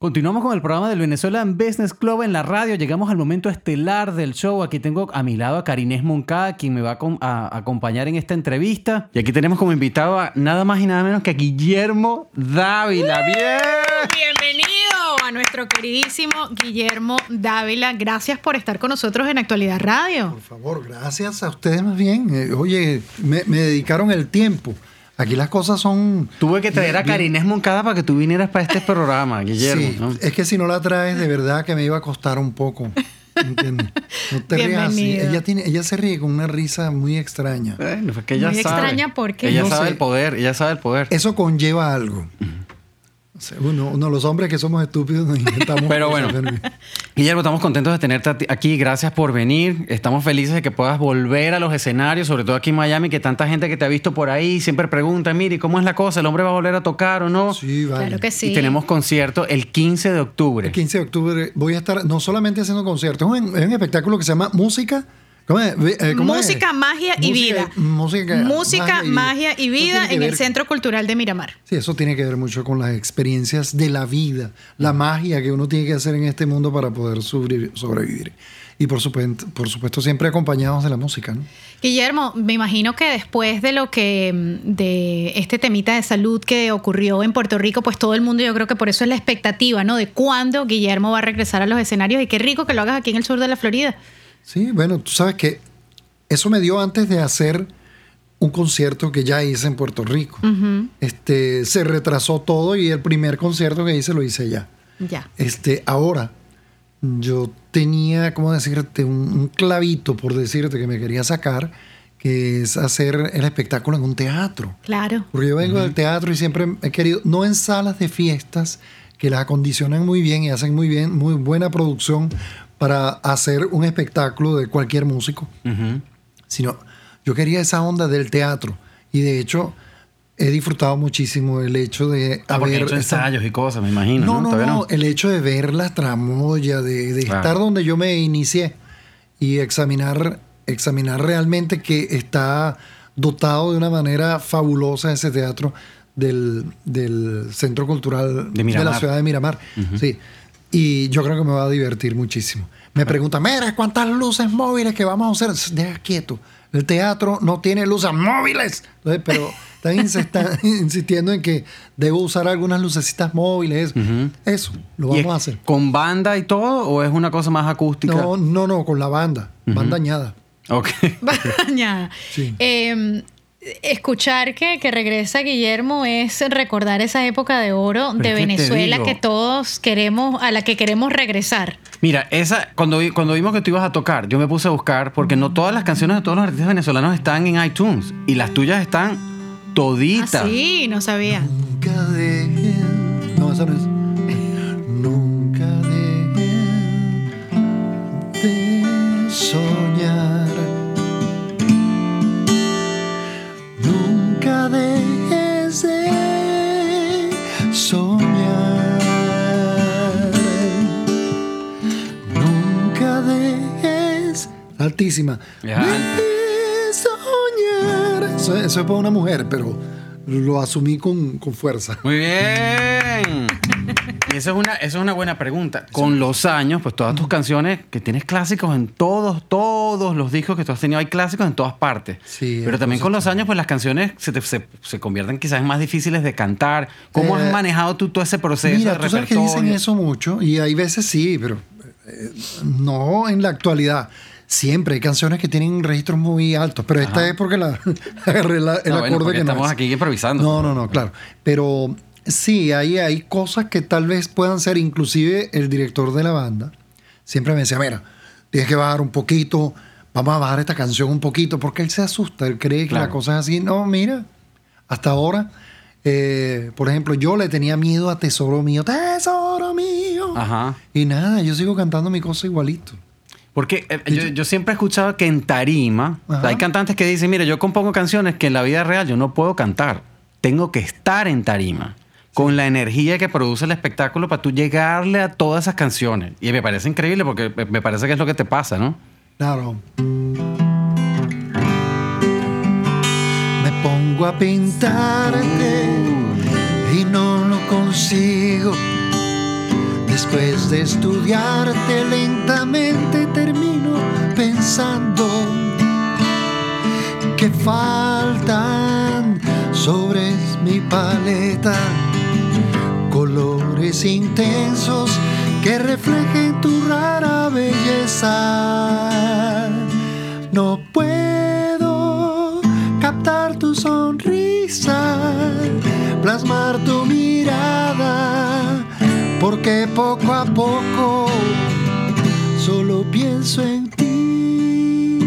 Continuamos con el programa del Venezuelan Business Club en la radio. Llegamos al momento estelar del show. Aquí tengo a mi lado a Karinés Moncada, quien me va a, a acompañar en esta entrevista. Y aquí tenemos como invitado a nada más y nada menos que a Guillermo Dávila. ¡Bien! Bienvenido a nuestro queridísimo Guillermo Dávila. Gracias por estar con nosotros en Actualidad Radio. Por favor, gracias a ustedes más bien. Eh, oye, me, me dedicaron el tiempo. Aquí las cosas son... Tuve que traer a Karinés Moncada para que tú vinieras para este programa, Guillermo. Sí, ¿no? es que si no la traes, de verdad que me iba a costar un poco. ¿Entiendes? No te rías así. Ella, tiene, ella se ríe con una risa muy extraña. Bueno, pues que ella Muy sabe. extraña porque- Ella No sabe sé. el poder, ella sabe el poder. Eso conlleva algo. Uno, uno, los hombres que somos estúpidos nos inventamos. Pero bueno. Guillermo, estamos contentos de tenerte aquí. Gracias por venir. Estamos felices de que puedas volver a los escenarios, sobre todo aquí en Miami, que tanta gente que te ha visto por ahí siempre pregunta, mire, ¿cómo es la cosa? ¿El hombre va a volver a tocar o no? Sí, vale. Claro que sí. Y tenemos concierto el 15 de octubre. El 15 de octubre voy a estar no solamente haciendo conciertos, es un, es un espectáculo que se llama Música. ¿Cómo es? Eh, ¿cómo es? Música, magia y Música- vida. Música, Música, magia y vida en el Centro Cultural de Miramar. Sí, eso tiene que ver mucho con las experiencias de la vida, la magia que uno tiene que hacer en este mundo para poder sobrevi- sobrevivir. Y por supuesto, por supuesto siempre acompañados de la música, ¿no? Guillermo, me imagino que después de lo que mm, de este temita de salud que ocurrió en Puerto Rico, pues todo el mundo, yo creo que por eso es la expectativa, ¿no? De cuándo Guillermo va a regresar a los escenarios y qué rico que lo hagas aquí en el sur de la Florida. Sí, bueno, tú sabes que eso me dio antes de hacer un concierto que ya hice en Puerto Rico. Este, se retrasó todo y el primer concierto que hice lo hice ya. Ya. Este, ahora, yo tenía, ¿cómo decirte? Un, un clavito, por decirte, que me quería sacar, que es hacer el espectáculo en un teatro. Claro. Porque yo vengo del teatro y siempre he querido, no en salas de fiestas, que las acondicionan muy bien y hacen muy bien, muy buena producción para hacer un espectáculo de cualquier músico, sino yo quería esa onda del teatro. Y de hecho, he disfrutado muchísimo el hecho de Ah, porque he haber hecho ensayos y cosas, me imagino. No, no, no, no, El hecho de ver la tramoya, de, de Claro. estar donde yo me inicié y examinar, examinar realmente que está dotado de una manera fabulosa ese teatro del, del Centro Cultural De Miramar. la ciudad de Miramar. Sí. Y yo creo que me va a divertir muchísimo. Me preguntan, mira, ¿cuántas luces móviles que vamos a hacer? Deja quieto. El teatro no tiene luces móviles. Entonces, pero están insista- insistiendo en que debo usar algunas lucecitas móviles. Eso, lo ¿Y vamos a hacer. ¿Con banda y todo o es una cosa más acústica? No, no, no, con la banda. Banda dañada. Ok. Bañada. Sí. Eh, escuchar que, que regresa Guillermo es recordar esa época de oro Pero de Venezuela que todos queremos, a la que queremos regresar. Mira, esa, cuando, vi- cuando vimos que tú ibas a tocar, yo me puse a buscar, porque no todas las canciones de todos los artistas venezolanos están en iTunes. Y las tuyas están toditas. Ah, sí, no sabía. Nunca dejen. No, esa no es. Altísima. Soñar. Eso, eso es para una mujer, pero lo asumí con, con fuerza. Muy bien. Y eso es una, eso es una buena pregunta. Con los años, pues todas tus canciones, que tienes clásicos en todos, todos los discos que tú has tenido, hay clásicos en todas partes. Sí, Pero también con los años, pues las canciones se, te- se, se convierten quizás en más difíciles de cantar. ¿Cómo Eh, has manejado tú todo ese proceso Mira, de tú sabes que dicen eso mucho y hay veces sí, pero eh, no en la actualidad. Siempre hay canciones que tienen registros muy altos, pero esta es porque la, agarré la- el No, acorde que no estamos es. aquí improvisando. No, no, no, claro. Pero sí, hay, hay cosas que tal vez puedan ser, inclusive el director de la banda siempre me decía, mira, tienes que bajar un poquito, vamos a bajar esta canción un poquito, porque él se asusta, él cree que Claro. la cosa es así. No, mira, hasta ahora, eh, por ejemplo, yo le tenía miedo a Tesoro Mío, Tesoro Mío. Ajá. Y nada, yo sigo cantando mi cosa igualito. Porque eh, yo, yo siempre he escuchado que en tarima o sea, Ajá. hay cantantes que dicen, mira, yo compongo canciones que en la vida real yo no puedo cantar. Tengo que estar en tarima. Con la energía que produce el espectáculo para tú llegarle a todas esas canciones. Y me parece increíble porque me- me parece que es lo que te pasa, ¿no? Claro. Me pongo a pintarte y no lo consigo. Después de estudiarte lentamente termino pensando que faltan sobre mi paleta. Colores intensos que reflejen tu rara belleza. No puedo captar tu sonrisa, plasmar tu mirada, porque poco a poco solo pienso en ti,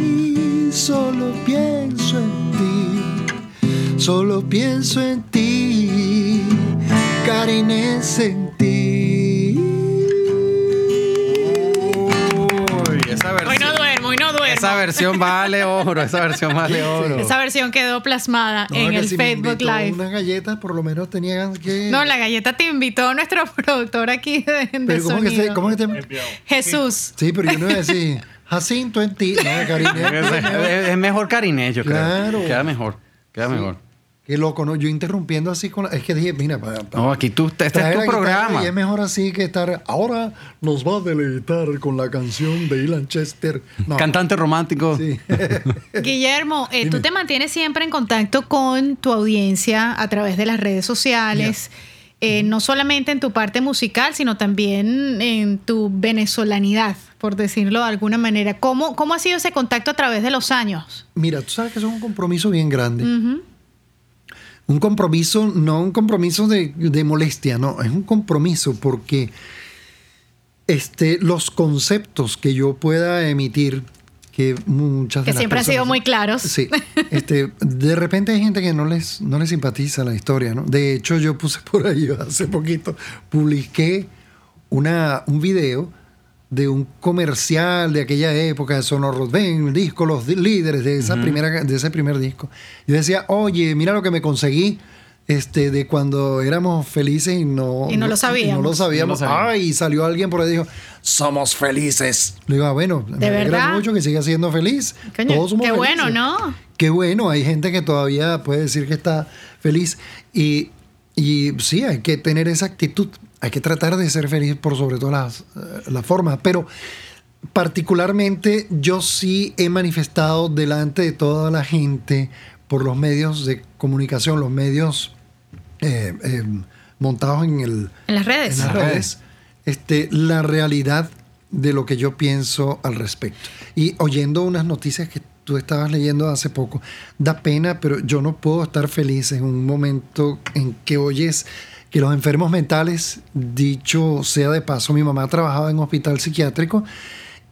solo pienso en ti, solo pienso en ti, Karines Esa versión vale oro, esa versión vale oro. Esa versión quedó plasmada No, en que el si Facebook Live. Unas galletas por lo menos tenían que. No, la galleta te invitó nuestro productor aquí de, de Pero ¿cómo que, sonido. se, ¿cómo que te.? Jesús. Sí, pero yo no iba a decir Jacinto en ti. No, Karine. es, es mejor cariñé, yo creo. Claro. Queda mejor, queda mejor. Qué loco, ¿no? Yo interrumpiendo así con la- Es que dije, mira, para, No, aquí tú, este es tu programa. Y es mejor así que estar. Ahora nos va a deleitar con la canción de Ilan Chester. No, Cantante romántico. Sí. Guillermo, eh, tú te mantienes siempre en contacto con tu audiencia a través de las redes sociales, eh, no solamente en tu parte musical, sino también en tu venezolanidad, por decirlo de alguna manera. ¿Cómo, cómo ha sido ese contacto a través de los años? Mira, tú sabes que eso es un compromiso bien grande. Ujú. Un compromiso, no un compromiso de, de molestia, no, es un compromiso porque este, los conceptos que yo pueda emitir, que muchas Que de las siempre han sido personas- muy claros. Sí, este, de repente hay gente que no les, no les simpatiza la historia, ¿no? De hecho, yo puse por ahí hace poquito, publiqué una, un video de un comercial de aquella época de Sonoro Ven, el disco Los Líderes de, esa primera, de ese primer disco. Yo decía, oye, mira lo que me conseguí este, de cuando éramos felices y no, Y no lo sabíamos. no lo sabíamos. No lo sabíamos. Ay, salió alguien por ahí y dijo, somos felices. Le digo, ah, bueno, me alegra verdad? mucho que siga siendo feliz. Coño, Todos somos qué bueno. ¿no? Qué bueno, hay gente que todavía puede decir que está feliz. Y, y sí, hay que tener esa actitud. Hay que tratar de ser feliz por sobre todas las, eh, las formas. Pero particularmente yo sí he manifestado delante de toda la gente por los medios de comunicación, los medios eh, eh, montados en el, En las redes. en Las redes, este, la realidad de lo que yo pienso al respecto. Y oyendo unas noticias que estabas leyendo hace poco, da pena, pero yo no puedo estar feliz en un momento en que oyes que los enfermos mentales, dicho sea de paso, mi mamá trabajaba en un hospital psiquiátrico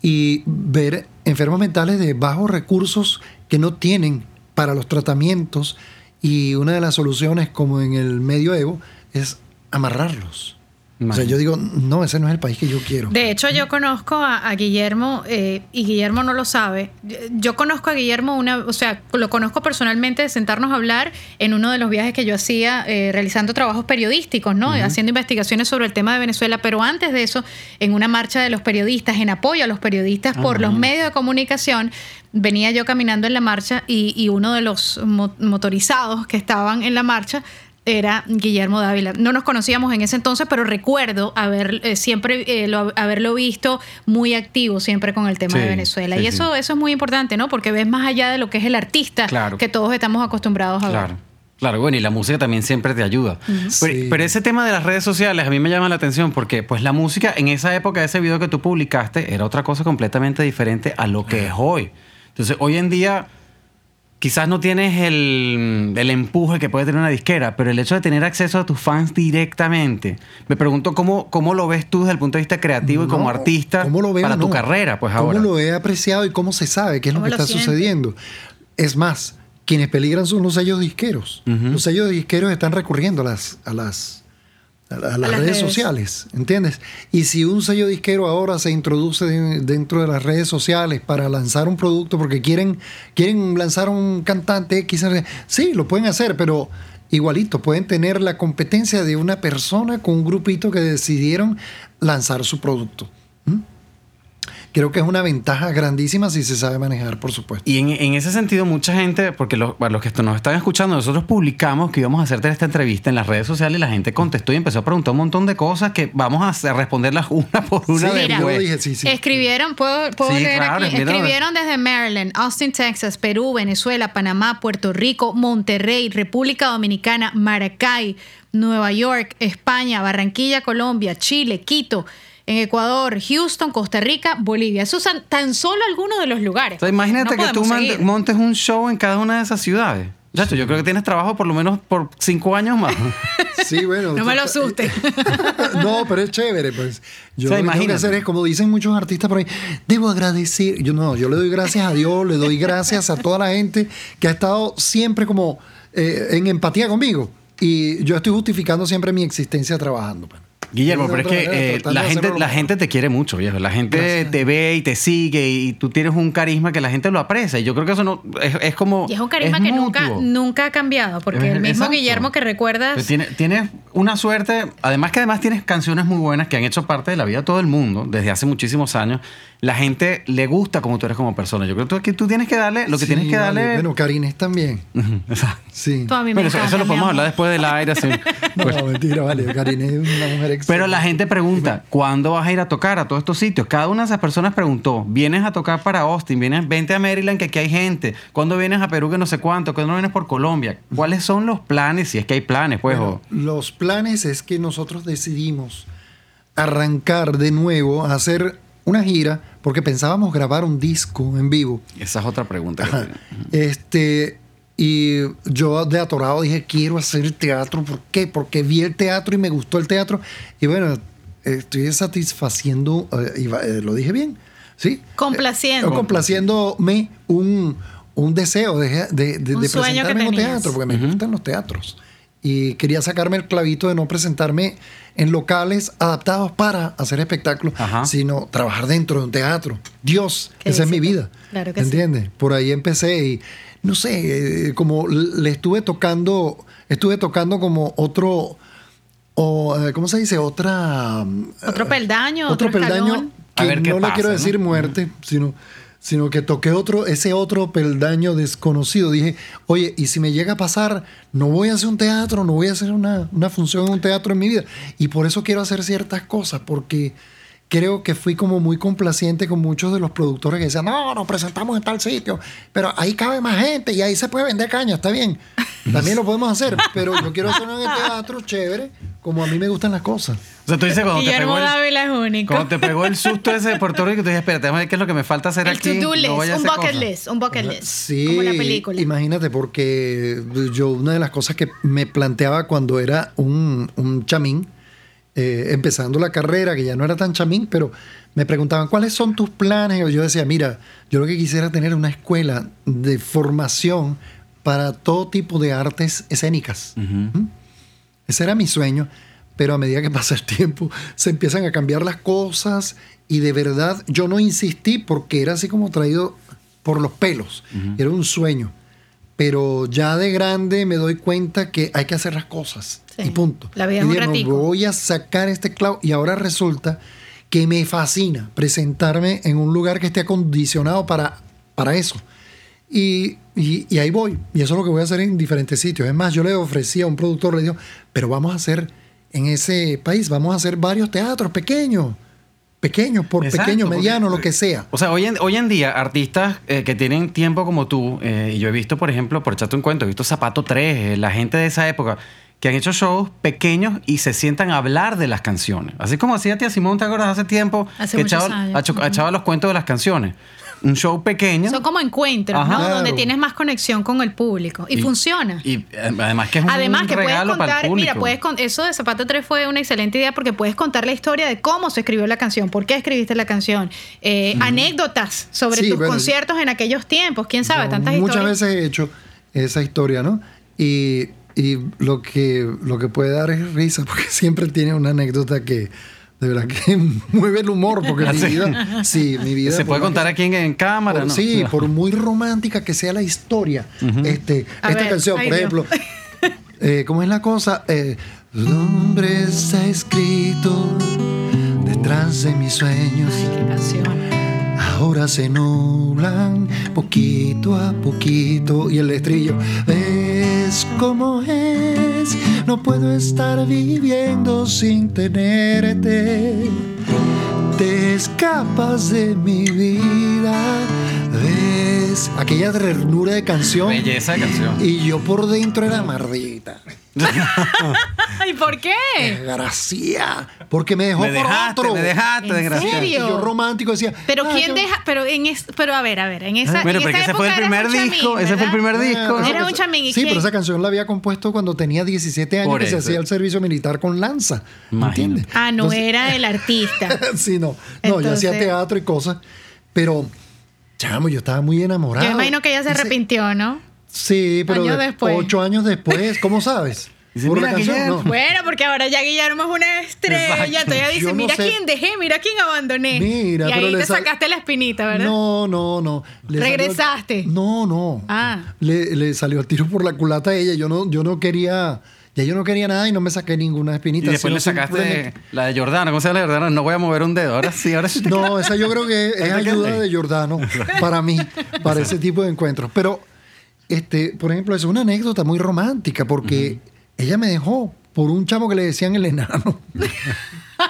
y ver enfermos mentales de bajos recursos que no tienen para los tratamientos y una de las soluciones como en el medioevo es amarrarlos. O sea, yo digo, no, ese no es el país que yo quiero. De hecho, yo conozco a, a Guillermo eh, y Guillermo no lo sabe. Yo conozco a Guillermo una, o sea, lo conozco personalmente de sentarnos a hablar en uno de los viajes que yo hacía eh, realizando trabajos periodísticos, ¿no? Haciendo investigaciones sobre el tema de Venezuela. Pero antes de eso, en una marcha de los periodistas, en apoyo a los periodistas por los medios de comunicación, venía yo caminando en la marcha y, y uno de los mo- motorizados que estaban en la marcha era Guillermo Dávila. No nos conocíamos en ese entonces, pero recuerdo haber eh, siempre eh, lo- haberlo visto muy activo siempre con el tema Sí, de Venezuela. sí, y eso, eso es muy importante, ¿no? Porque ves más allá de lo que es el artista Claro. que todos estamos acostumbrados a Claro. ver. Claro, bueno, y la música también siempre te ayuda. pero, Sí. pero ese tema de las redes sociales a mí me llama la atención porque pues la música en esa época, ese video que tú publicaste, era otra cosa completamente diferente a lo que es hoy. Entonces, hoy en día quizás no tienes el, el empuje que puede tener una disquera, pero el hecho de tener acceso a tus fans directamente, me pregunto cómo, cómo lo ves tú desde el punto de vista creativo y como artista ¿cómo lo veo? para tu No. carrera, pues ¿Cómo ahora. lo he apreciado y cómo se sabe qué es lo ¿Cómo que lo está sucediendo? Es más, quienes peligran son los sellos disqueros. Los sellos disqueros están recurriendo a las, a las, a la- a las las redes, redes. sociales, ¿entiendes? Y si un sello disquero ahora se introduce de- dentro de las redes sociales para lanzar un producto porque quieren, quieren lanzar un cantante X, sí, lo pueden hacer, pero igualito, pueden tener la competencia de una persona con un grupito que decidieron lanzar su producto. Creo que es una ventaja grandísima si se sabe manejar, por supuesto. Y en, en ese sentido, mucha gente, porque los, para los que esto- nos están escuchando, nosotros publicamos que íbamos a hacerte esta entrevista en las redes sociales y la gente contestó y empezó a preguntar un montón de cosas que vamos a responderlas una por una Sí, Mira, después. yo dije sí, sí. Escribieron, puedo, puedo Sí, leer claro, aquí. Escribieron desde Maryland, Austin, Texas, Perú, Venezuela, Panamá, Puerto Rico, Monterrey, República Dominicana, Maracay, Nueva York, España, Barranquilla, Colombia, Chile, Quito, en Ecuador, Houston, Costa Rica, Bolivia. Esos son tan solo algunos de los lugares. O sea, imagínate No que tú seguir. montes un show en cada una de esas ciudades. Chacho, yo creo que tienes trabajo por lo menos por cinco años más. Sí, bueno. No me lo asuste. no, pero es chévere, pues. Yo O sea, lo que tengo que imagínate. hacer es, como dicen muchos artistas por ahí, debo agradecer. Yo no, yo le doy gracias a Dios, le doy gracias a toda la gente que ha estado siempre como eh, en empatía conmigo. Y yo estoy justificando siempre mi existencia trabajando. pues. Guillermo, pero es que manera, eh, la, gente, la gente te quiere mucho, viejo. La gente te ve y te sigue y tú tienes un carisma que la gente lo aprecia. Y yo creo que eso no es, es como. Y es un carisma que nunca, nunca ha cambiado, porque Es- el mismo exacto. Guillermo que recuerdas... Pero tiene- Tienes una suerte, además que además tienes canciones muy buenas que han hecho parte de la vida de todo el mundo desde hace muchísimos años. La gente le gusta como tú eres como persona. Yo creo que tú, que tú tienes que darle, lo que Sí, tienes que vale. darle... Bueno, Karines también. Exacto. Sí. Tú a mí me Bueno, eso, encanta, eso lo podemos hablar después del aire. así. No, mentira, vale. Karines es una mujer excelente. Pero la gente pregunta, ¿cuándo vas a ir a tocar a todos estos sitios? Cada una de esas personas preguntó, ¿vienes a tocar para Austin? ¿Vienes, vente a Maryland que aquí hay gente? ¿Cuándo vienes a Perú que no sé cuánto? ¿Cuándo vienes por Colombia? ¿Cuáles son los planes? Si es que hay planes, pues. Bueno, los planes es que nosotros decidimos arrancar de nuevo a hacer una gira porque pensábamos grabar un disco en vivo. esa es otra pregunta. que. Este, y yo de atorado dije, quiero hacer teatro. ¿Por qué? Porque vi el teatro y me gustó el teatro. Y bueno, estoy satisfaciendo, eh, iba- eh, lo dije bien, ¿sí? Complaciendo. Eh, complaciéndome un, un deseo de, de, de- Un de presentarme en un teatro, porque me gustan los teatros. Y quería sacarme el clavito de no presentarme en locales adaptados para hacer espectáculos, Ajá. sino trabajar dentro de un teatro. Dios, Qué esa es mi vida. Claro que sí. ¿Entiendes? Por ahí empecé y no sé, eh, como le estuve tocando, estuve tocando como otro, o, eh, ¿cómo se dice? Otra... Otro peldaño, Otro, otro peldaño. A que ver qué no le quiero ¿no? decir muerte, sino, sino que toqué otro, ese otro peldaño desconocido. Dije, oye, y si me llega a pasar, no voy a hacer un teatro, no voy a hacer una, una función en un teatro en mi vida. Y por eso quiero hacer ciertas cosas, porque creo que fui como muy complaciente con muchos de los productores que decían, no, nos presentamos en tal sitio, pero ahí cabe más gente y ahí se puede vender caña, está bien. También lo podemos hacer, pero yo quiero hacerlo en el teatro chévere, como a mí me gustan las cosas. O sea, tú dices cuando te, Guillermo pegó el, Dávila es único. cuando te pegó el susto ese de Puerto Rico, tú dices, espérate, déjame ver qué es lo que me falta hacer el aquí. to-do list, no voy a un hacer bucket cosas". list, un bucket list. Sí, como una película. imagínate, porque yo una de las cosas que me planteaba cuando era un, un chamín, eh, empezando la carrera, que ya no era tan chamín, pero me preguntaban, ¿cuáles son tus planes? Y yo decía, mira, yo lo que quisiera es tener una escuela de formación para todo tipo de artes escénicas. ¿Mm? Ese era mi sueño, pero a medida que pasa el tiempo se empiezan a cambiar las cosas y de verdad yo no insistí porque era así como traído por los pelos, era un sueño. Pero ya de grande me doy cuenta que hay que hacer las cosas Sí. y punto. La vida Y es un dije, "No, ratico". voy a sacar este clavo y ahora resulta que me fascina presentarme en un lugar que esté acondicionado para, para eso. Y, y- y ahí voy. Y eso es lo que voy a hacer en diferentes sitios. Es más, yo le ofrecí a un productor, le digo, pero vamos a hacer en ese país, vamos a hacer varios teatros pequeños. Pequeños, por Exacto, porque- medianos, lo que sea. O sea, hoy en, hoy en día, artistas eh, que tienen tiempo como tú, eh, y yo he visto, por ejemplo, por echarte un cuento, he visto Zapato 3, eh, la gente de esa época, que han hecho shows pequeños y se sientan a hablar de las canciones. Así como hacía Tía Simón, ¿te acuerdas? Hace tiempo, Hace que echaba, años. echaba los cuentos de las canciones. Un show pequeño. Son como encuentros, Ajá. ¿no? Claro. Donde tienes más conexión con el público. Y, funciona. Y eh, además que es un Además que puedes regalo para el contar, público. mira, puedes con, eso de Zapato 3 fue una excelente idea porque puedes contar la historia de cómo se escribió la canción, por qué escribiste la canción, eh, anécdotas sobre Sí, tus bueno, conciertos en aquellos tiempos, quién sabe, Yo tantas Muchas historias. veces he hecho esa historia, ¿no? Y, y lo, que, lo que puede dar es risa, porque siempre tiene una anécdota que de verdad que mueve el humor, porque mi ¿Ah, sí? vida, sí, mi vida. Se puede contar que- aquí en, en cámara, por- ¿no? Sí, por muy romántica que sea la historia, este, A esta ver, canción, por ejemplo, eh, ¿cómo es la cosa? Eh, tu nombre está escrito detrás de mis sueños. Ay, qué canción. ahora se nublan poquito a poquito. Y el estrillo, ves cómo es, no puedo estar viviendo sin tenerte. Te escapas de mi vida, ves aquella ternura de canción. Belleza de canción. Y yo por dentro era mardita. ¿Y por qué? Desgracia. Porque me dejó Me por otro. me dejaste, ¿En desgraciado. serio? Y yo romántico decía. Pero "Ah, quién yo- deja, pero en es, pero a ver, a ver, en esa, Bueno, en porque esa ese fue el primer disco, chamín, ese fue el primer disco. Era un chamín, ¿y Sí, pero esa canción la había compuesto cuando tenía 17 años Por que se hacía el servicio militar con lanza. ¿Me Imagínate. entiendes? Ah, no Entonces- era el artista. sí, no. No, yo hacía teatro y cosas. Pero, chamo, yo estaba muy enamorado. Yo imagino que ella se arrepintió, ¿no? Sí, pero Años después. ocho años después, ¿cómo sabes? Dice, Por "Mira, la canción, Guillermo". no. Bueno, porque ahora ya Guillermo es una estrella. Exacto. Entonces ella dice, no mira sé. quién dejé, mira quién abandoné. Mira, y ahí te sal- sacaste la espinita, ¿verdad? No, no, no. Le salió- ¿Regresaste? No, no. Ah. Le, le salió el tiro por la culata a ella. Yo no, yo no quería. Ya yo no quería nada y no me saqué ninguna Y espinita. después sino le sacaste simplemente- la de Jordana. ¿Cómo se llama la de Jordana? No voy a mover un dedo. Ahora sí, ahora sí. te No, esa yo creo que es ayuda de Jordano para mí, para ese tipo de encuentros. Pero, este, por ejemplo, es una anécdota muy romántica porque ella me dejó por un chamo que le decían el enano.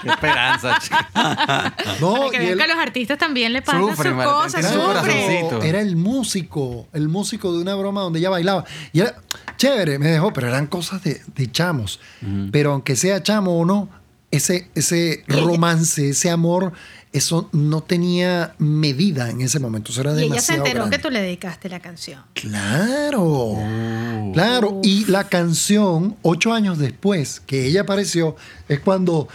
Qué esperanza, chica. No, que y vean él- que a los artistas también le pasan Sufre, sus Marta, cosas, tiene su Claro, sufre. corazoncito. Era el músico, el músico de una broma donde ella bailaba. Y era chévere, me dejó, pero eran cosas de, de chamos. Pero aunque sea chamo o no, ese, ese romance, ese amor, eso no tenía medida en ese momento. Eso era Y ella se demasiado enteró grande. que tú le dedicaste la canción. Claro, Oh. claro. Y la canción, ocho años después que ella apareció, es cuando,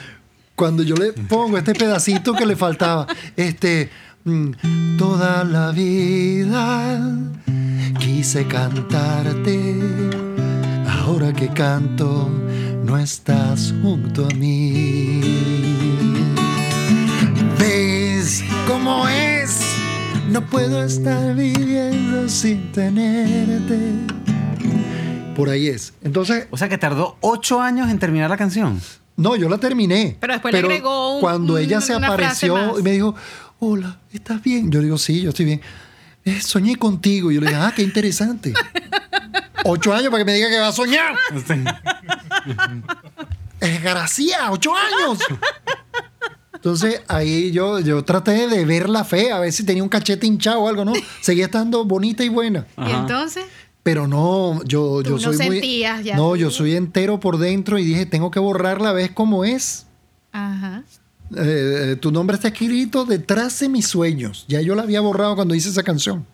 cuando yo le pongo este pedacito que le faltaba. Este, mm, toda la vida quise cantarte, ahora que canto no estás junto a mí. ¿Ves cómo es? No puedo estar viviendo sin tenerte. Por ahí es. Entonces, O sea que tardó ocho años en terminar la canción. no, yo la terminé. Pero después le agregó un- Cuando ella se apareció y me dijo, hola, ¿estás bien? Yo le digo, sí, yo estoy bien. "Eh, soñé contigo. Y yo le dije, ah, qué interesante. ocho años para que me diga que va a soñar. Desgracia, ocho años. Entonces ahí yo, yo traté de ver la fe, a ver si tenía un cachete hinchado o algo, ¿no? Seguía estando bonita y buena. Y entonces, Pero no, yo, Tú yo no soy muy. sentías ya no, yo soy entero por dentro y dije, tengo que borrarla, ves cómo es. ajá. Eh, eh, tu nombre está escrito detrás de mis sueños. Ya yo la había borrado cuando hice esa canción.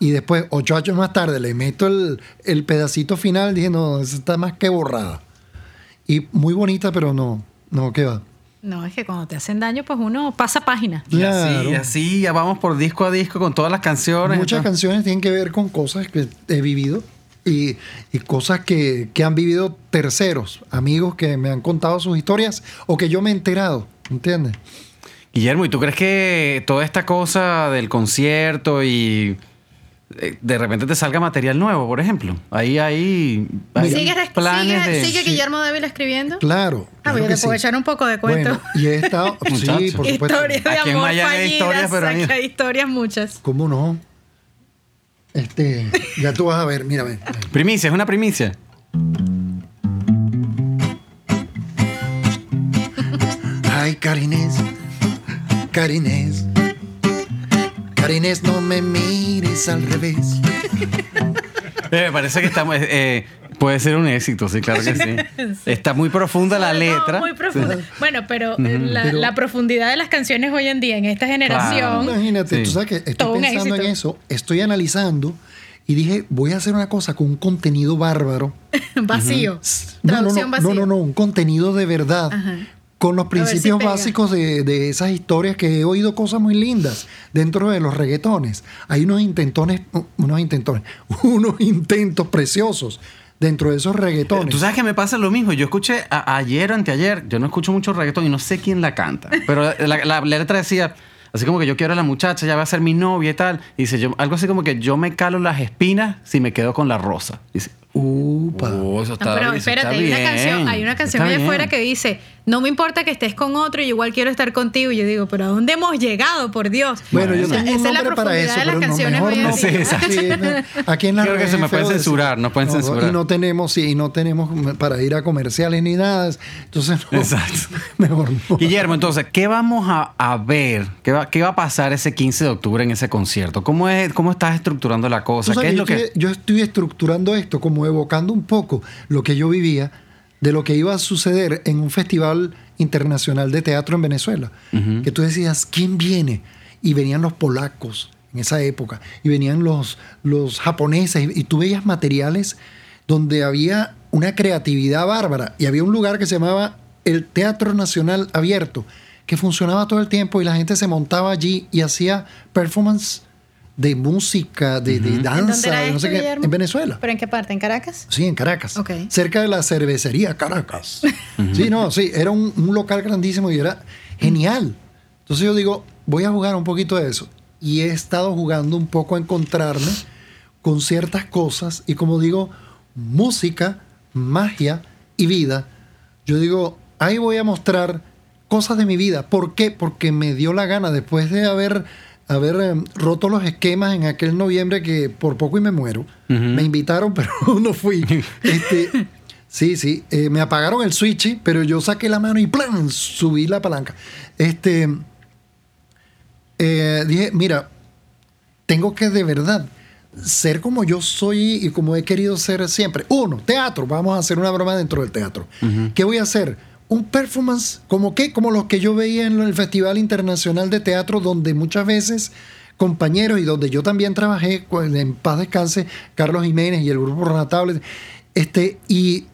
Y después, ocho años más tarde, le meto el, el pedacito final. Dije, no, esa está más que borrada. Y muy bonita, pero no, no, ¿qué va? No, es que cuando te hacen daño, pues uno pasa página. Y así, Claro. y así, ya vamos por disco a disco con todas las canciones. Muchas entonces- canciones tienen que ver con cosas que he vivido y, y cosas que, que han vivido terceros, amigos que me han contado sus historias o que yo me he enterado, ¿entiendes? Guillermo, ¿y tú crees que toda esta cosa del concierto y de repente te salga material nuevo, por ejemplo? Ahí hay, hay ¿Sigue, planes sigue, de... sigue Guillermo Dávila escribiendo? Claro. Ah, claro pues yo te puedo sí. echar un poco de cuento. Bueno, y he estado. sí, por supuesto. historias de Aquí en amor Miami hay fallidas, historias, pero saca hay- historias muchas. ¿Cómo no? Este, ya tú vas a ver, mírame. Primicia, es una primicia. Ay, Carinés, Carinés, Carinés, no me mires al revés. Eh, me parece que estamos... eh, eh, puede ser un éxito, sí, claro que sí. Está muy profunda la No, letra. muy profunda. Sí. Bueno, pero, eh, la, Pero- la profundidad de las canciones hoy en día, en esta generación, Imagínate, Sí. tú sabes que estoy Todo pensando en eso, estoy analizando y dije, voy a hacer una cosa con un contenido bárbaro. vacío. No, no, Traducción no, vacía. no, no, no, un contenido de verdad. Ajá. Con los si principios básicos de, de esas historias que he oído cosas muy lindas dentro de los reggaetones. Hay unos intentones, unos intentones, unos intentos preciosos dentro de esos reggaetones. Tú sabes que me pasa lo mismo. Yo escuché a- ayer o anteayer, yo no escucho mucho reggaetón y no sé quién la canta. Pero la, la- la letra decía, así como que yo quiero a la muchacha, ya va a ser mi novia y tal. Y dice, yo, algo así como que yo me calo las espinas si me quedo con la rosa. Dice, Upa. oh, eso No, está, pero eso espérate, está hay una canción, hay una canción allá afuera que dice, no me importa que estés con otro, yo igual quiero estar contigo. Y yo digo, pero ¿a dónde hemos llegado, por Dios? Bueno, yo O sea, tengo un esa es la nombre para eso, profundidad de las pero no, canciones mejor hoy en no. Sí. Sí, no. Aquí en la Creo que se me pueden censurar, nos pueden censurar. Y no tenemos, sí, y no tenemos para ir a comerciales ni nada. Entonces, no, Exacto. mejor no. Guillermo, entonces, ¿qué vamos a, a ver? ¿Qué va, ¿Qué va a pasar ese 15 de octubre en ese concierto? ¿Cómo, es, cómo estás estructurando la cosa? sabes ¿Qué es lo yo, que...? estoy, yo estoy estructurando esto como evocando un poco lo que yo vivía de lo que iba a suceder en un festival internacional de teatro en Venezuela. Que tú decías, ¿quién viene? Y venían los polacos en esa época, y venían los, los japoneses, y, y tú veías materiales donde había una creatividad bárbara, y había un lugar que se llamaba el Teatro Nacional Abierto, que funcionaba todo el tiempo y la gente se montaba allí y hacía performance de música, de, de ¿En dónde danza, era de no sé esto, qué, Guillermo? en Venezuela. ¿Pero en qué parte? ¿En Caracas? Sí, en Caracas. Ok. Cerca de la cervecería Caracas. Sí, no, sí, era un, un local grandísimo y era genial. Entonces yo digo, voy a jugar un poquito de eso. Y he estado jugando un poco a encontrarme con ciertas cosas y como digo, música, magia y vida. Yo digo, ahí voy a mostrar cosas de mi vida. ¿Por qué? Porque me dio la gana después de haber, haber eh, roto los esquemas en aquel noviembre que por poco y me muero. Me invitaron, pero no fui. Este, sí, sí, eh, me apagaron el switch, pero yo saqué la mano y ¡plan! subí la palanca. Este, eh, dije, mira, tengo que de verdad ser como yo soy y como he querido ser siempre. Uno, teatro. Vamos a hacer una broma dentro del teatro. ¿Qué voy a hacer? Un performance como qué? Como los que yo veía en el Festival Internacional de Teatro, donde muchas veces compañeros y donde yo también trabajé con- en paz descanse Carlos Jiménez y el grupo Renatable este y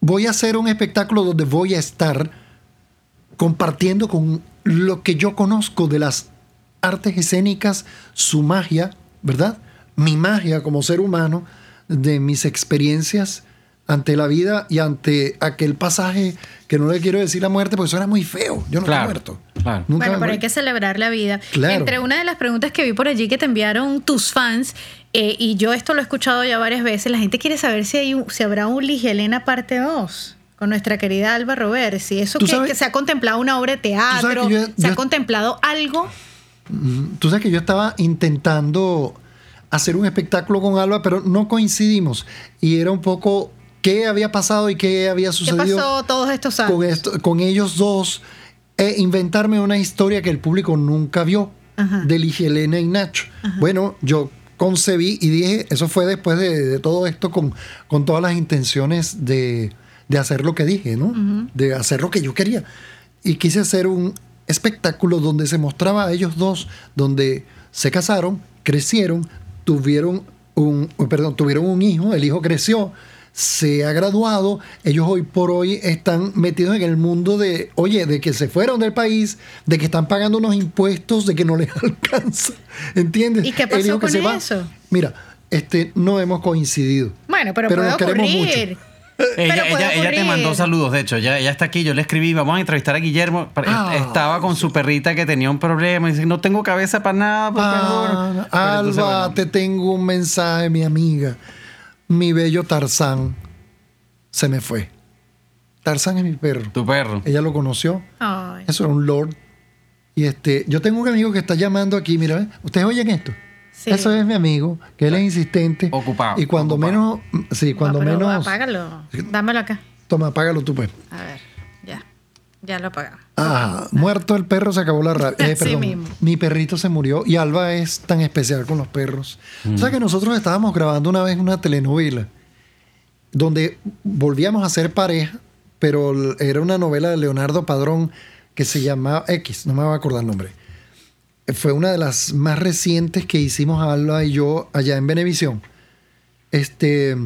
voy a hacer un espectáculo donde voy a estar compartiendo con lo que yo conozco de las artes escénicas, su magia, ¿verdad? Mi magia como ser humano, de mis experiencias ante la vida y ante aquel pasaje que no le quiero decir la muerte porque suena muy feo. Yo no Claro, he muerto. claro. Nunca bueno, pero hay que celebrar la vida. Claro. Entre una de las preguntas que vi por allí que te enviaron tus fans, eh, y yo esto lo he escuchado ya varias veces, la gente quiere saber si, hay un- si habrá un Ligelena parte 2 con nuestra querida Alba Robert. Si eso que, sabes- que se ha contemplado una obra de teatro, yo- se ha contemplado algo. Tú sabes que yo estaba intentando hacer un espectáculo con Alba, pero no coincidimos. Y era un poco qué había pasado y qué había ¿Qué sucedido pasó todos estos años? con, esto- con ellos dos. E inventarme una historia que el público nunca vio Ajá. de Ligia Elena y Nacho. Bueno, yo concebí y dije, eso fue después de, de todo esto con, con todas las intenciones de, de hacer lo que dije, ¿no? De hacer lo que yo quería. Y quise hacer un espectáculo donde se mostraba a ellos dos, donde se casaron, crecieron, tuvieron un, perdón, tuvieron un hijo, el hijo creció, se ha graduado, ellos hoy por hoy están metidos en el mundo de, oye, de que se fueron del país, de que están pagando unos impuestos, de que no les alcanza, ¿entiendes? ¿Y qué pasó que con va- eso? Mira, este, no hemos coincidido. Bueno, pero, nos puede queremos ocurrir. mucho. Ella, Pero ella, ella te mandó saludos, de hecho, ya, ya está aquí, yo le escribí, vamos a entrevistar a Guillermo. Ah, Estaba con su perrita que tenía un problema y dice, no tengo cabeza para nada, por favor. Ah, Pero entonces, Alba, bueno, te tengo un mensaje, mi amiga. Mi bello Tarzán se me fue. Tarzán es mi perro. Tu perro. Ella lo conoció. Ay. Eso era un lord. Y este, yo tengo un amigo que está llamando aquí, mira, ¿ves? ¿ustedes oyen esto? Sí. Eso es mi amigo, que él es insistente. Ocupado, Y cuando ocupado. menos, sí, cuando Ah, pero menos. Apágalo. Dámelo acá. Toma, apágalo tú, pues. A ver. Ya lo apagamos. Ah, muerto el perro, se acabó la rabia. Eh, perdón, mismo. Mi perrito se murió y Alba es tan especial con los perros. O sea que nosotros estábamos grabando una vez una telenovela donde volvíamos a ser pareja, pero era una novela de Leonardo Padrón que se llamaba X, no me voy a acordar el nombre. Fue una de las más recientes que hicimos Alba y yo allá en Venevisión. Este.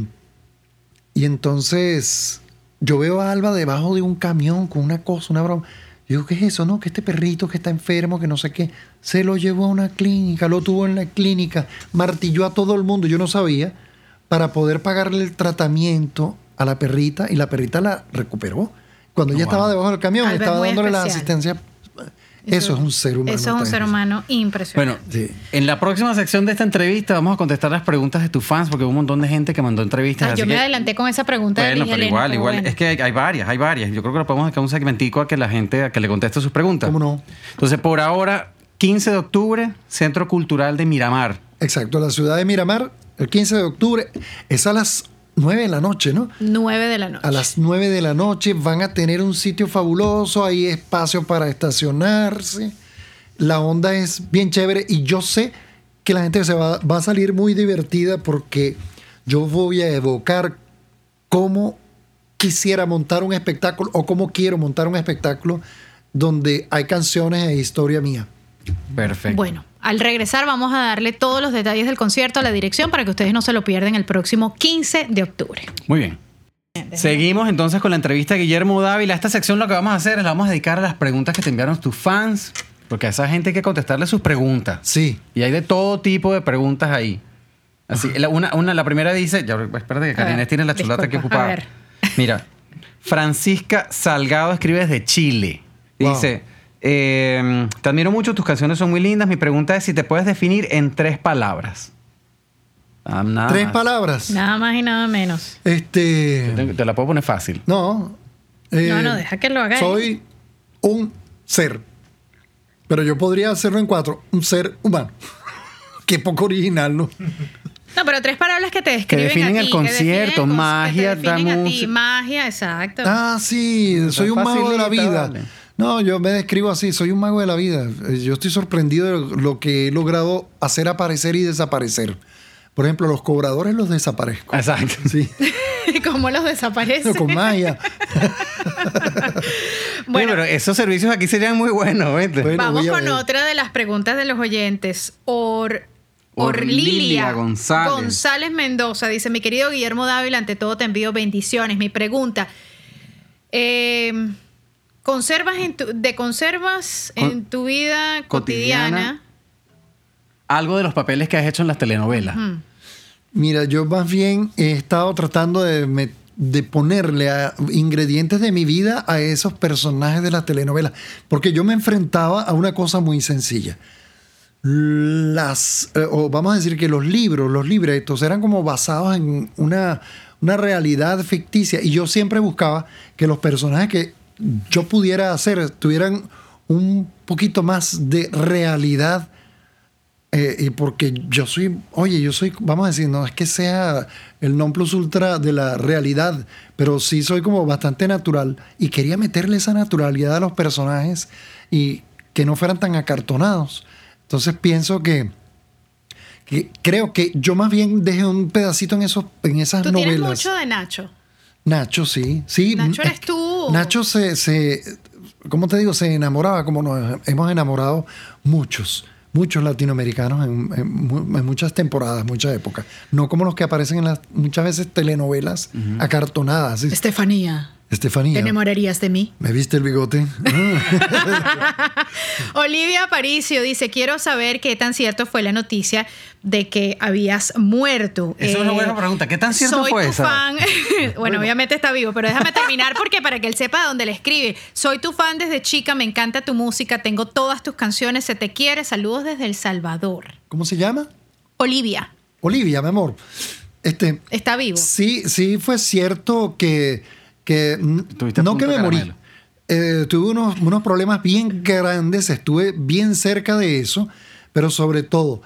Y entonces yo veo a Alba debajo de un camión con una cosa, una broma. Yo digo, ¿qué es eso? No, que este perrito que está enfermo, que no sé qué, se lo llevó a una clínica, lo tuvo en la clínica, martilló a todo el mundo, yo no sabía, para poder pagarle el tratamiento a la perrita y la perrita la recuperó. Cuando ella Wow. estaba debajo del camión, Alba es estaba dándole la especial. asistencia. Eso, es un ser humano. Eso es un ser humano impresionante. Bueno, en la próxima sección de esta entrevista vamos a contestar las preguntas de tus fans porque hubo un montón de gente que mandó entrevistas. Ah, yo me adelanté con esa pregunta bueno, pero igual, igual. Es que hay, varias, hay varias. Yo creo que lo podemos dejar un segmentico a que la gente, a que le conteste sus preguntas. ¿Cómo no? Entonces, por ahora, 15 de octubre, Centro Cultural de Miramar. Exacto, la ciudad de Miramar, el 15 de octubre, es a las 9 de la noche, ¿no? 9 de la noche. A las 9 de la noche van a tener un sitio fabuloso, hay espacio para estacionarse. La onda es bien chévere y yo sé que la gente se va, va a salir muy divertida porque yo voy a evocar cómo quisiera montar un espectáculo o cómo quiero montar un espectáculo donde hay canciones e historia mía. Perfecto. Bueno, al regresar vamos a darle todos los detalles del concierto a la dirección para que ustedes no se lo pierdan el próximo 15 de octubre. Muy bien. Seguimos entonces con la entrevista de Guillermo Dávila. Esta sección lo que vamos a hacer es la vamos a dedicar a las preguntas que te enviaron tus fans, porque a esa gente hay que contestarle sus preguntas. Sí. Y hay de todo tipo de preguntas ahí. Así, la, una, una, la primera dice, ya, espérate que Karina tiene la chulata aquí ocupada. Mira, Francisca Salgado escribe desde Chile. Dice, eh, te admiro mucho, tus canciones son muy lindas. Mi pregunta es si te puedes definir en tres palabras. Ah, tres palabras. Nada más y nada menos. Este. Te, la puedo poner fácil. No. no, no, deja que lo haga. Soy un ser. Pero yo podría hacerlo en cuatro. Un ser humano. Qué poco original, ¿no? No, pero tres palabras que te describen. Que definen el concierto, magia, música. Magia, exacto. Ah, sí, soy un mago de la vida. No, yo me describo así, soy un mago de la vida. Eh, yo estoy sorprendido de lo que he logrado hacer aparecer y desaparecer. Por ejemplo, los cobradores los desaparezco. Exacto. Sí. ¿Cómo los desaparecen? con magia. bueno, pero esos servicios aquí serían muy buenos. vamos con otra de las preguntas de los oyentes. Or, Orlilia González. González Mendoza dice: Mi querido Guillermo Dávila, ante todo te envío bendiciones. Mi pregunta. Eh, conservas en tu, de conservas en tu vida cotidiana, algo de los papeles que has hecho en las telenovelas. Mira, yo más bien he estado tratando de, de ponerle ingredientes de mi vida a esos personajes de las telenovelas, porque yo me enfrentaba a una cosa muy sencilla. Las, eh, o vamos a decir que los libros, los libretos eran como basados en una, una realidad ficticia y yo siempre buscaba que los personajes que yo pudiera hacer, tuvieran un poquito más de realidad. Eh, y porque yo soy, oye, yo soy, vamos a decir, no es que sea el non plus ultra de la realidad, pero sí soy como bastante natural y quería meterle esa naturalidad a los personajes y que no fueran tan acartonados. Entonces pienso que, creo que yo más bien dejé un pedacito en, esos, en esas ¿Tú novelas. Tienes mucho de Nacho. Nacho, sí. sí Nacho eres tú. Nacho se, se, ¿cómo te digo? Se enamoraba, como nos hemos enamorado muchos, muchos latinoamericanos en, muchas temporadas, muchas épocas. No como los que aparecen en las muchas veces telenovelas acartonadas. Estefanía. Estefanía. ¿Te enamorarías de mí? ¿Me viste el bigote? Olivia Aparicio dice, quiero saber qué tan cierto fue la noticia de que habías muerto. Esa es una buena eh, pregunta. ¿Qué tan cierto soy fue tu fan. bueno, obviamente está vivo, pero déjame terminar porque para que él sepa dónde le escribe. Soy tu fan desde chica, me encanta tu música, tengo todas tus canciones, se te quiere. Saludos desde El Salvador. ¿Cómo se llama? Olivia. Olivia, mi amor. Este, está vivo. Sí, sí fue cierto que que no que me morí. Eh, tuve unos, unos problemas bien grandes, estuve bien cerca de eso, pero sobre todo,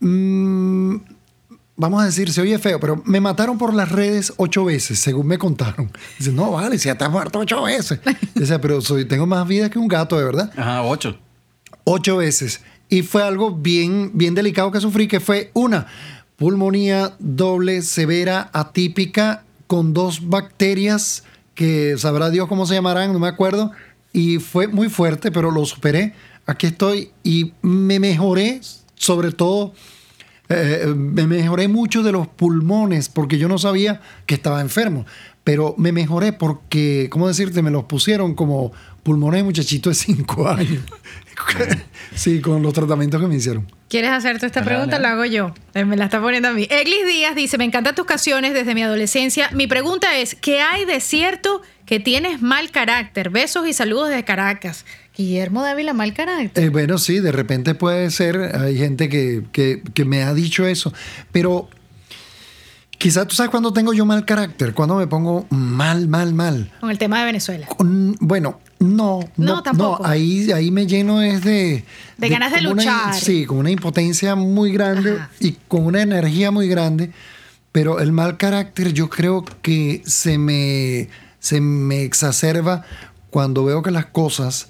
mm, vamos a decir, se oye feo, pero me mataron por las redes ocho veces, según me contaron. Dice, no, vale, si ya estás muerto ocho veces. Dice, pero soy, tengo más vida que un gato, de verdad. Ajá, ocho. Ocho veces. Y fue algo bien, bien delicado que sufrí, que fue una pulmonía doble, severa, atípica, con dos bacterias que sabrá Dios cómo se llamarán, no me acuerdo, y fue muy fuerte, pero lo superé. Aquí estoy y me mejoré, sobre todo, eh, me mejoré mucho de los pulmones, porque yo no sabía que estaba enfermo, pero me mejoré porque, ¿cómo decirte? Me los pusieron como pulmones muchachito de 5 años. sí, con los tratamientos que me hicieron. ¿Quieres hacerte esta pregunta? La hago yo. Eh, me la está poniendo a mí. Eglis Díaz dice, me encantan tus canciones desde mi adolescencia. Mi pregunta es, ¿qué hay de cierto que tienes mal carácter? Besos y saludos desde Caracas. Guillermo Dávila, mal carácter. Eh, bueno, sí, de repente puede ser. Hay gente que, que- que me ha dicho eso. Pero quizás tú sabes cuando tengo yo mal carácter, cuando me pongo mal, mal, mal. Con el tema de Venezuela. Con- bueno, no, No, no, tampoco. no, ahí, ahí me lleno es de... De ganas de una- luchar. sí, con una impotencia muy grande Ajá. y con una energía muy grande, pero el mal carácter yo creo que se me, se me exacerba cuando veo que las cosas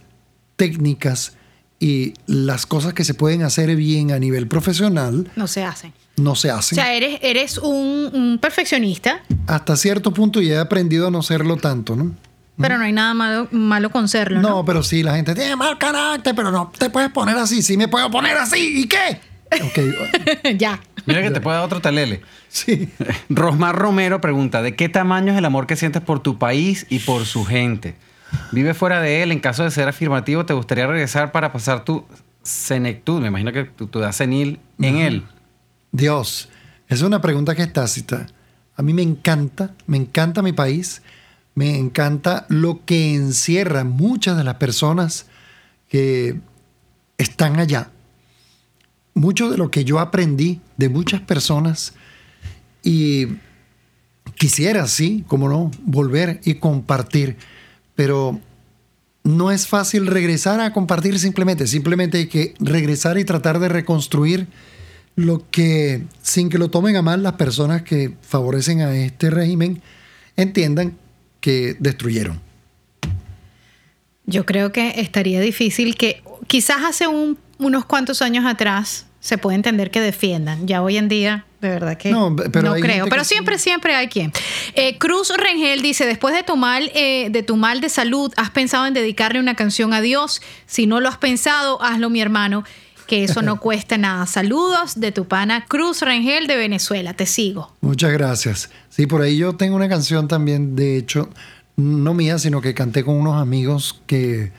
técnicas y las cosas que se pueden hacer bien a nivel profesional No se hacen. no se O hacen. sea, eres, eres un, un perfeccionista, Hasta cierto punto ya he aprendido a no serlo tanto, ¿no? Pero no hay nada malo, malo con serlo, ¿no? No, pero sí, la gente tiene mal carácter, pero no te puedes poner así. Sí, me puedo poner así. ¿Y qué? Ok, ya. Mira que te puede dar otro talele. sí. Rosmar Romero pregunta, ¿de qué tamaño es el amor que sientes por tu país y por su gente? ¿Vive fuera de él? En caso de ser afirmativo, ¿te gustaría regresar para pasar tu senectud? Me imagino que tu, tu edad senil en él. Dios, esa es una pregunta que es tácita. A mí me encanta, me encanta mi país, me encanta lo que encierra muchas de las personas que están allá. Mucho de lo que yo aprendí de muchas personas y quisiera, sí, como no, volver y compartir, pero no es fácil regresar a compartir simplemente, simplemente hay que regresar y tratar de reconstruir lo que, sin que lo tomen a mal las personas que favorecen a este régimen, entiendan que destruyeron. Yo creo que estaría difícil que quizás hace un- unos cuantos años atrás se puede entender que defiendan. Ya hoy en día, de verdad que No, no, pero hay creo. Pero que siempre, siempre hay quien. Eh, Cruz Rengel dice, después de tu, mal, eh, de tu mal de salud, ¿has pensado en dedicarle una canción a Dios? Si no lo has pensado, hazlo mi hermano, que eso no cuesta nada. Saludos de tu pana Cruz Rengel de Venezuela. Te sigo. Muchas gracias. Sí, por ahí yo tengo una canción también, de hecho, no mía, sino que canté con unos amigos que,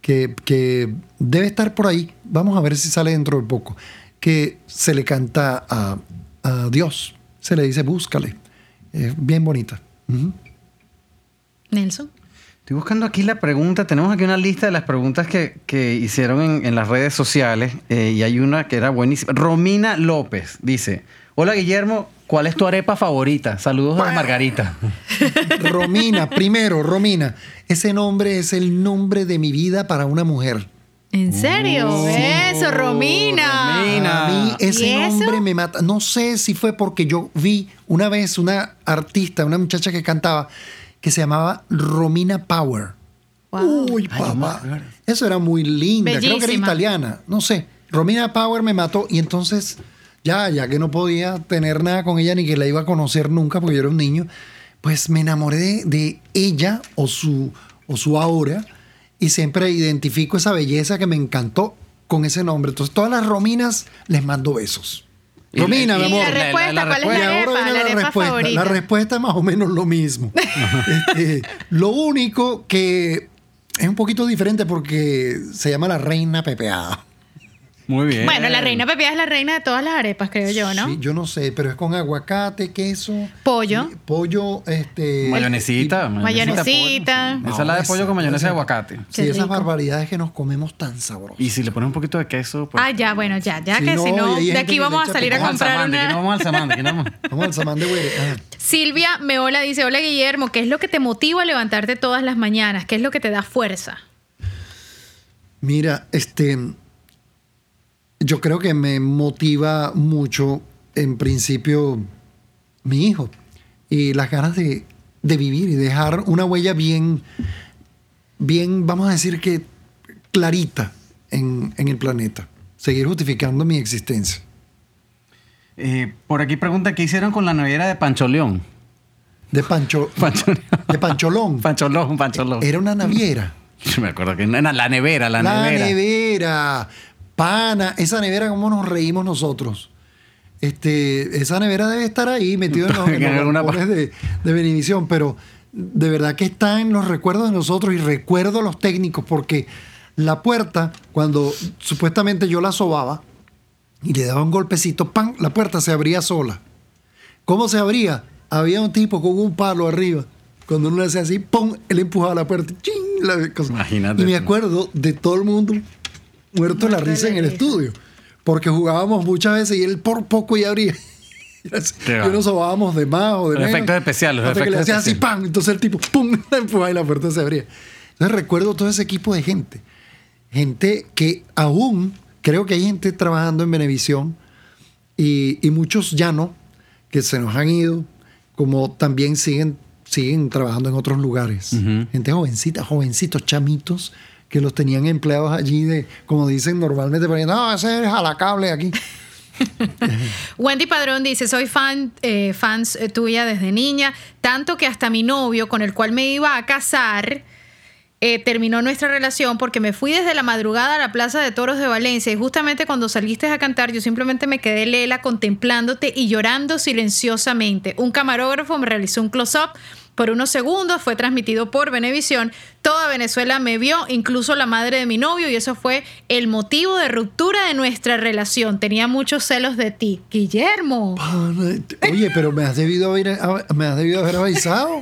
que, que debe estar por ahí. Vamos a ver si sale dentro de poco. Que se le canta a, a Dios. Se le dice búscale. Es bien bonita. Nelson. Estoy buscando aquí la pregunta. Tenemos aquí una lista de las preguntas que, que hicieron en, en las redes sociales eh, y hay una que era buenísima. Romina López dice, hola Guillermo, ¿cuál es tu arepa favorita? Saludos de Margarita. Romina, primero, Romina. Ese nombre es el nombre de mi vida para una mujer. ¿En serio? Oh, Eso, Romina. Romina. A mí ese nombre me mata. No sé si fue porque yo vi una vez una artista, una muchacha que cantaba, que se llamaba Romina Power. Wow. Uy, papá. Eso era muy linda. Creo que era italiana. No sé. Romina Power me mató y entonces ya, ya que no podía tener nada con ella ni que la iba a conocer nunca porque yo era un niño, pues me enamoré de, de ella o su, o su aura y siempre identifico esa belleza que me encantó con ese nombre. Entonces todas las Rominas les mando besos. Romina, mi amor. la respuesta, la ¿cuál es la ahora arepa? La la, arepa respuesta. favorita. La respuesta es más o menos lo mismo. Este, lo único que es un poquito diferente porque se llama la reina pepeada. Muy bien. Bueno, la reina Pepía es la reina de todas las arepas, creo yo, ¿no? Sí, yo no sé, pero es con aguacate, queso, Pollo. y- pollo, este, Mayonesita. Mayonesita. pollo. Ensalada de No, pollo con mayonesa de esa- aguacate. Sí, Qué esas rico. barbaridades que nos comemos tan sabrosas. Y si le pones un poquito de queso, pues... Ah, ya, bueno, ya, ya que no, si no, hay de gente aquí que le vamos a echa salir a Vamos al comprar Samán, de aquí no una. vamos al Samán, de aquí no vamos. Vamos al samán de güere. Ajá. Silvia Meola dice, hola Guillermo, ¿qué es lo que te motiva a levantarte todas las mañanas? ¿Qué es lo que te da fuerza? Mira, este, yo creo que me motiva mucho, en principio, mi hijo y las ganas de, de vivir y dejar una huella bien, bien, vamos a decir que clarita en, en el planeta. Seguir justificando mi existencia. Eh, por aquí pregunta, ¿qué hicieron con la nevera de Pancho León? De Pancho, Pancho de Pancholón. Pancholón, Pancholón. Era una naviera. Yo me acuerdo que era la nevera, la, La nevera. nevera. Pana, esa nevera, ¿cómo nos reímos nosotros? Este, esa nevera debe estar ahí metida en los, en los de, de Benevisión, pero de verdad que está en los recuerdos de nosotros y recuerdo a los técnicos porque la puerta, cuando supuestamente yo la sobaba y le daba un golpecito, ¡pam! La puerta se abría sola. ¿Cómo se abría? Había un tipo con un palo arriba. Cuando uno le hacía así, ¡pum! Él empujaba la puerta. ¡Ching! La cosa. Imagínate Y me acuerdo de todo el mundo muerto la risa en el estudio. Porque jugábamos muchas veces y él por poco ya abría. Qué Y nos sobábamos de más o de menos. efectos especiales, Hasta que le efectos hacías así. ¡pam! Entonces el tipo, ¡pum! la empujaba y la puerta se abría. Entonces recuerdo todo ese equipo de gente. Gente que aún, creo que hay gente trabajando en Venevisión y, y muchos ya no, que se nos han ido, como también siguen, siguen trabajando en otros lugares. Ujú. Gente jovencita, jovencitos, chamitos, que los tenían empleados allí de, como dicen normalmente, ahí, no, ese es jalacable aquí. Wendy Padrón dice, soy fan, eh, fans eh, tuya desde niña, tanto que hasta mi novio con el cual me iba a casar, eh, terminó nuestra relación porque me fui desde la madrugada a la Plaza de Toros de Valencia y justamente cuando saliste a cantar yo simplemente me quedé lela contemplándote y llorando silenciosamente. Un camarógrafo me realizó un close-up por unos segundos, fue transmitido por Venevisión. Toda Venezuela me vio, incluso la madre de mi novio, y eso fue el motivo de ruptura de nuestra relación. Tenía muchos celos de ti. Guillermo. Oye, pero me has debido haber, me has debido haber avisado.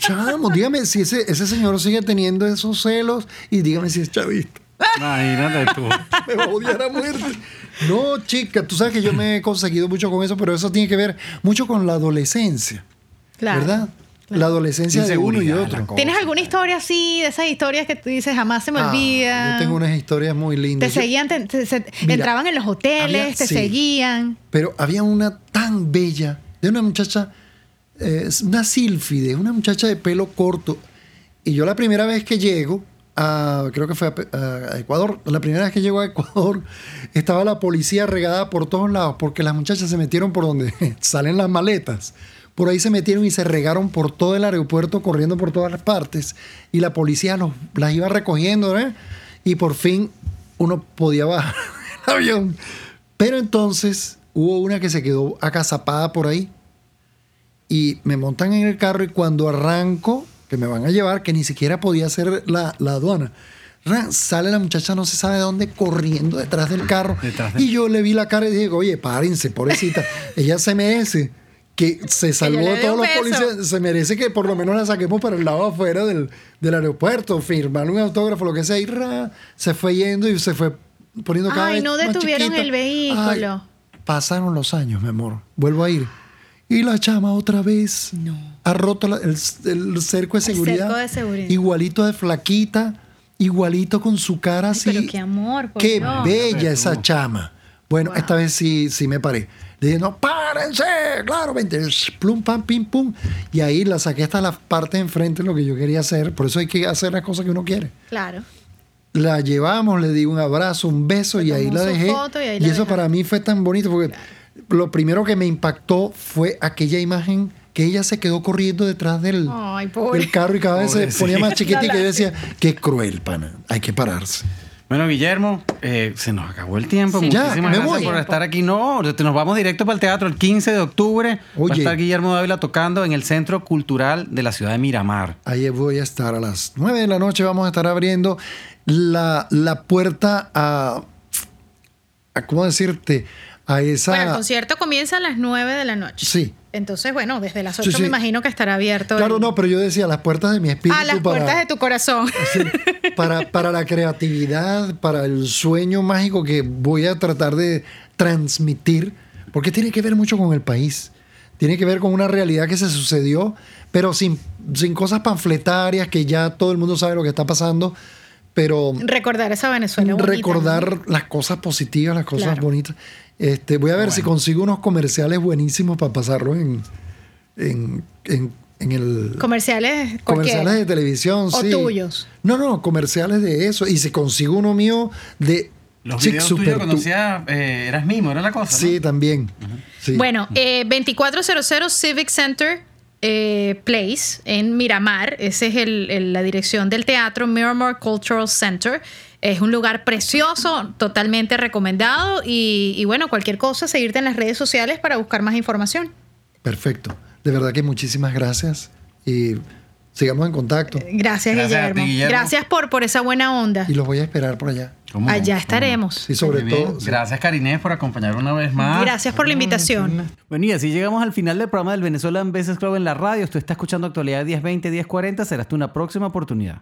Chamo, dígame si ese, ese señor sigue teniendo esos celos y dígame si es chavista. Imagínate tú. Me va a odiar a muerte. No, chica, tú sabes que yo me he conseguido mucho con eso, pero eso tiene que ver mucho con la adolescencia. Claro. ¿Verdad? La adolescencia de uno y otro. ¿Tienes alguna historia así, de esas historias que tú dices jamás se me Ah, olvida? yo tengo unas historias muy lindas. Seguían, te- te- se- Mira, entraban en los hoteles, había- te sí. seguían. Pero había una tan bella, de una muchacha, eh, una sílfide, una muchacha de pelo corto. Y yo la primera vez que llego, a, creo que fue a, a Ecuador, la primera vez que llego a Ecuador, estaba la policía regada por todos lados, porque las muchachas se metieron por donde salen las maletas. Por ahí se metieron y se regaron por todo el aeropuerto, corriendo por todas las partes. Y la policía los, las iba recogiendo, ¿eh? Y por fin uno podía bajar el avión. Pero entonces hubo una que se quedó acazapada por ahí. Y me montan en el carro y cuando arranco, que me van a llevar, que ni siquiera podía hacer la, la aduana. Sale la muchacha, no se sabe de dónde, corriendo detrás del carro. Detrás de- Y yo le vi la cara y dije, oye, párense, pobrecita. Ella se merece que se salvó dé todos los policías. Se merece que por lo menos la saquemos para el lado afuera del, del aeropuerto, firmar un autógrafo, lo que sea. Y ra, se fue yendo y se fue poniendo cada Ay, vez no más detuvieron chiquita. el vehículo. Ay, pasaron los años, mi amor. Vuelvo a ir. Y la chama otra vez ha roto la- el, el cerco de seguridad. cerco de seguridad. Igualito de flaquita, igualito con su cara así. pero qué amor, por Qué Dios. bella esa chama. Bueno, esta vez sí, sí me paré. Le dije, no, párense, claro, vente. Plum, pam, pim, pum. Y ahí la saqué hasta la parte de enfrente, lo que yo quería hacer. Por eso hay que hacer las cosas que uno quiere. Claro. La llevamos, le di un abrazo, un beso y ahí la dejé. foto y ahí y la eso para mí fue tan bonito porque lo primero que me impactó fue aquella imagen que ella se quedó corriendo detrás del, Ay, pobre. del carro y cada vez se ponía sí. más chiquita y que yo decía, qué cruel, pana, hay que pararse. Bueno, Guillermo, eh, se nos acabó el tiempo. Sí. Ya, Muchísimas me gracias voy. por estar aquí. No, nos vamos directo para el teatro el 15 de octubre. Va a Oye. estar Guillermo Dávila tocando en el Centro Cultural de la ciudad de Miramar. Ahí voy a estar a las 9 de la noche, vamos a estar abriendo la, la puerta a, a, ¿cómo decirte? A esa... Bueno, el concierto comienza a las 9 de la noche. Sí. Entonces, bueno, desde las 8 Sí, sí. me imagino que estará abierto. Claro, el- no, pero yo decía las puertas de mi espíritu a las para- puertas de tu corazón. Para, para la creatividad, para el sueño mágico que voy a tratar de transmitir, porque tiene que ver mucho con el país, tiene que ver con una realidad que se sucedió, pero sin, sin cosas panfletarias, que ya todo el mundo sabe lo que está pasando, pero Recordar esa Venezuela. bonita, recordar las cosas positivas, las cosas Claro. bonitas. Este, voy a ver si consigo unos comerciales buenísimos para pasarlos en, en, en, en el... Comerciales. Comerciales de televisión, O sí. tuyos. No, no, comerciales de eso. Y si consigo uno mío de Los Chic videos Super tuyos Tu- conocía, eh, eras mimo, era la cosa. ¿no? Sí, también. Sí. Bueno, eh, 2400 Civic Center eh, Place en Miramar. Esa es el- el- la dirección del teatro Miramar Cultural Center. Es un lugar precioso, totalmente recomendado. Y, y bueno, cualquier cosa, seguirte en las redes sociales para buscar más información. Perfecto. De verdad que muchísimas gracias. Y sigamos en contacto. Gracias, Gracias a ti, Guillermo. Gracias por, por esa buena onda. Y los voy a esperar por allá. ¿Cómo? Allá ¿Cómo estaremos. Y sobre Muy bien. todo. sí. Gracias, Karinés, por acompañar una vez más. Gracias por la invitación. Bueno, y así llegamos al final del programa del Venezuelan Business Club en la radio. Tú estás escuchando Actualidad 1020, 1040. Será hasta una próxima oportunidad.